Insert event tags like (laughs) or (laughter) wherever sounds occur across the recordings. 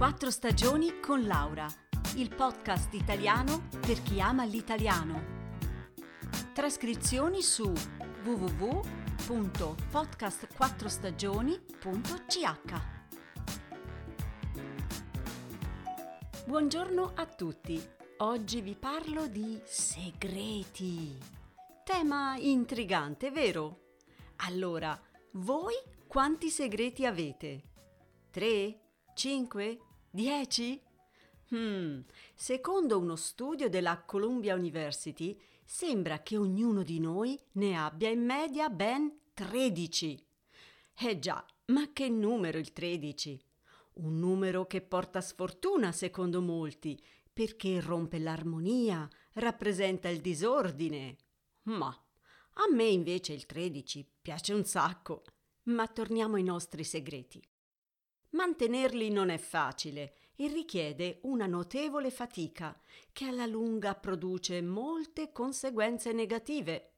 Quattro stagioni con Laura, il podcast italiano per chi ama l'italiano. Trascrizioni su www.podcastquattrostagioni.ch Buongiorno a tutti. Oggi vi parlo di segreti. Tema intrigante, vero? Allora, voi quanti segreti avete? Tre? Cinque? Dieci? Hmm, secondo uno studio della Columbia University, sembra che ognuno di noi ne abbia in media ben 13. Eh già, ma che numero il 13? Un numero che porta sfortuna secondo molti, perché rompe l'armonia, rappresenta il disordine. Ma a me invece il 13 piace un sacco. Ma torniamo ai nostri segreti. Mantenerli non è facile e richiede una notevole fatica che alla lunga produce molte conseguenze negative.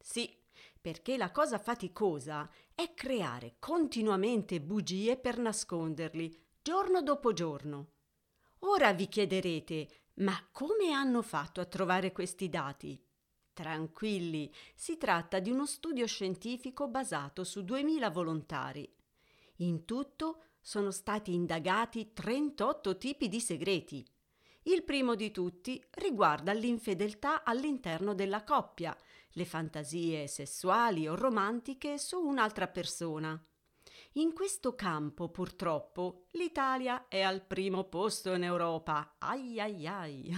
Sì, perché la cosa faticosa è creare continuamente bugie per nasconderli, giorno dopo giorno. Ora vi chiederete, ma come hanno fatto a trovare questi dati? Tranquilli, si tratta di uno studio scientifico basato su 2000 volontari. In tutto sono stati indagati 38 tipi di segreti. Il primo di tutti riguarda l'infedeltà all'interno della coppia, le fantasie sessuali o romantiche su un'altra persona. In questo campo, purtroppo, l'Italia è al primo posto in Europa. Ai ai ai.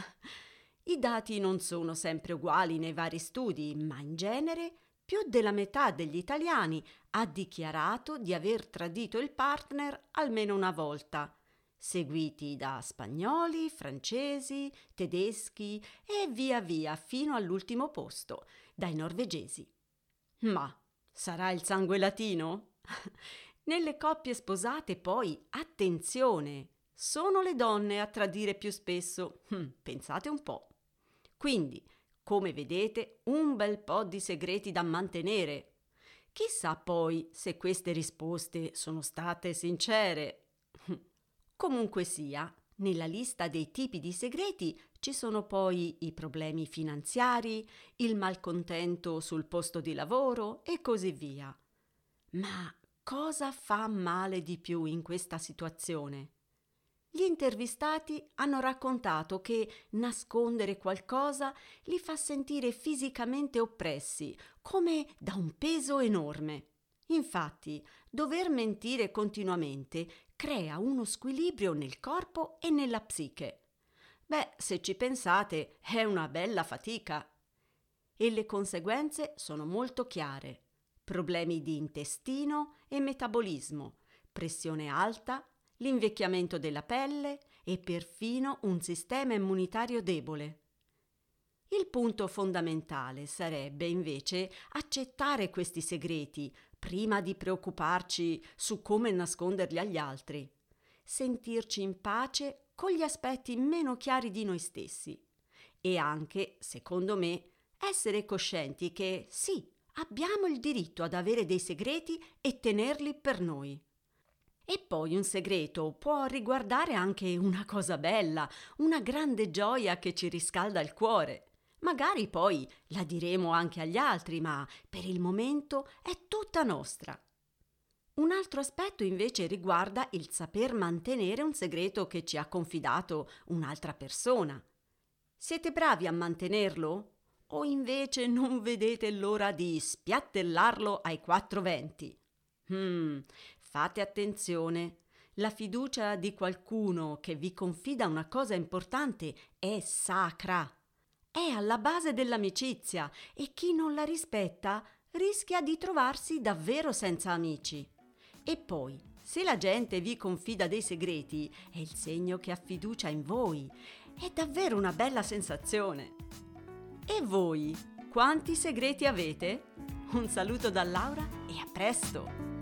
I dati non sono sempre uguali nei vari studi, ma in genere più della metà degli italiani ha dichiarato di aver tradito il partner almeno una volta, seguiti da spagnoli, francesi, tedeschi e via via fino all'ultimo posto, dai norvegesi. Ma sarà il sangue latino? (laughs) Nelle coppie sposate poi, attenzione, sono le donne a tradire più spesso. Hm, pensate un po'. Quindi, come vedete, un bel po' di segreti da mantenere. Chissà poi se queste risposte sono state sincere. (laughs) Comunque sia, nella lista dei tipi di segreti ci sono poi i problemi finanziari, il malcontento sul posto di lavoro e così via. Ma cosa fa male di più in questa situazione? Gli intervistati hanno raccontato che nascondere qualcosa li fa sentire fisicamente oppressi, come da un peso enorme. Infatti, dover mentire continuamente crea uno squilibrio nel corpo e nella psiche. Beh, se ci pensate, è una bella fatica. E le conseguenze sono molto chiare. Problemi di intestino e metabolismo, pressione alta, l'invecchiamento della pelle e perfino un sistema immunitario debole. Il punto fondamentale sarebbe invece accettare questi segreti prima di preoccuparci su come nasconderli agli altri, sentirci in pace con gli aspetti meno chiari di noi stessi e anche, secondo me, essere coscienti che sì, abbiamo il diritto ad avere dei segreti e tenerli per noi. E poi un segreto può riguardare anche una cosa bella, una grande gioia che ci riscalda il cuore. Magari poi la diremo anche agli altri, ma per il momento è tutta nostra. Un altro aspetto invece riguarda il saper mantenere un segreto che ci ha confidato un'altra persona. Siete bravi a mantenerlo? O invece non vedete l'ora di spiattellarlo ai quattro venti? Hmm, Fate attenzione. La fiducia di qualcuno che vi confida una cosa importante è sacra. È alla base dell'amicizia e chi non la rispetta rischia di trovarsi davvero senza amici. E poi, se la gente vi confida dei segreti, è il segno che ha fiducia in voi. È davvero una bella sensazione. E voi, quanti segreti avete? Un saluto da Laura e a presto!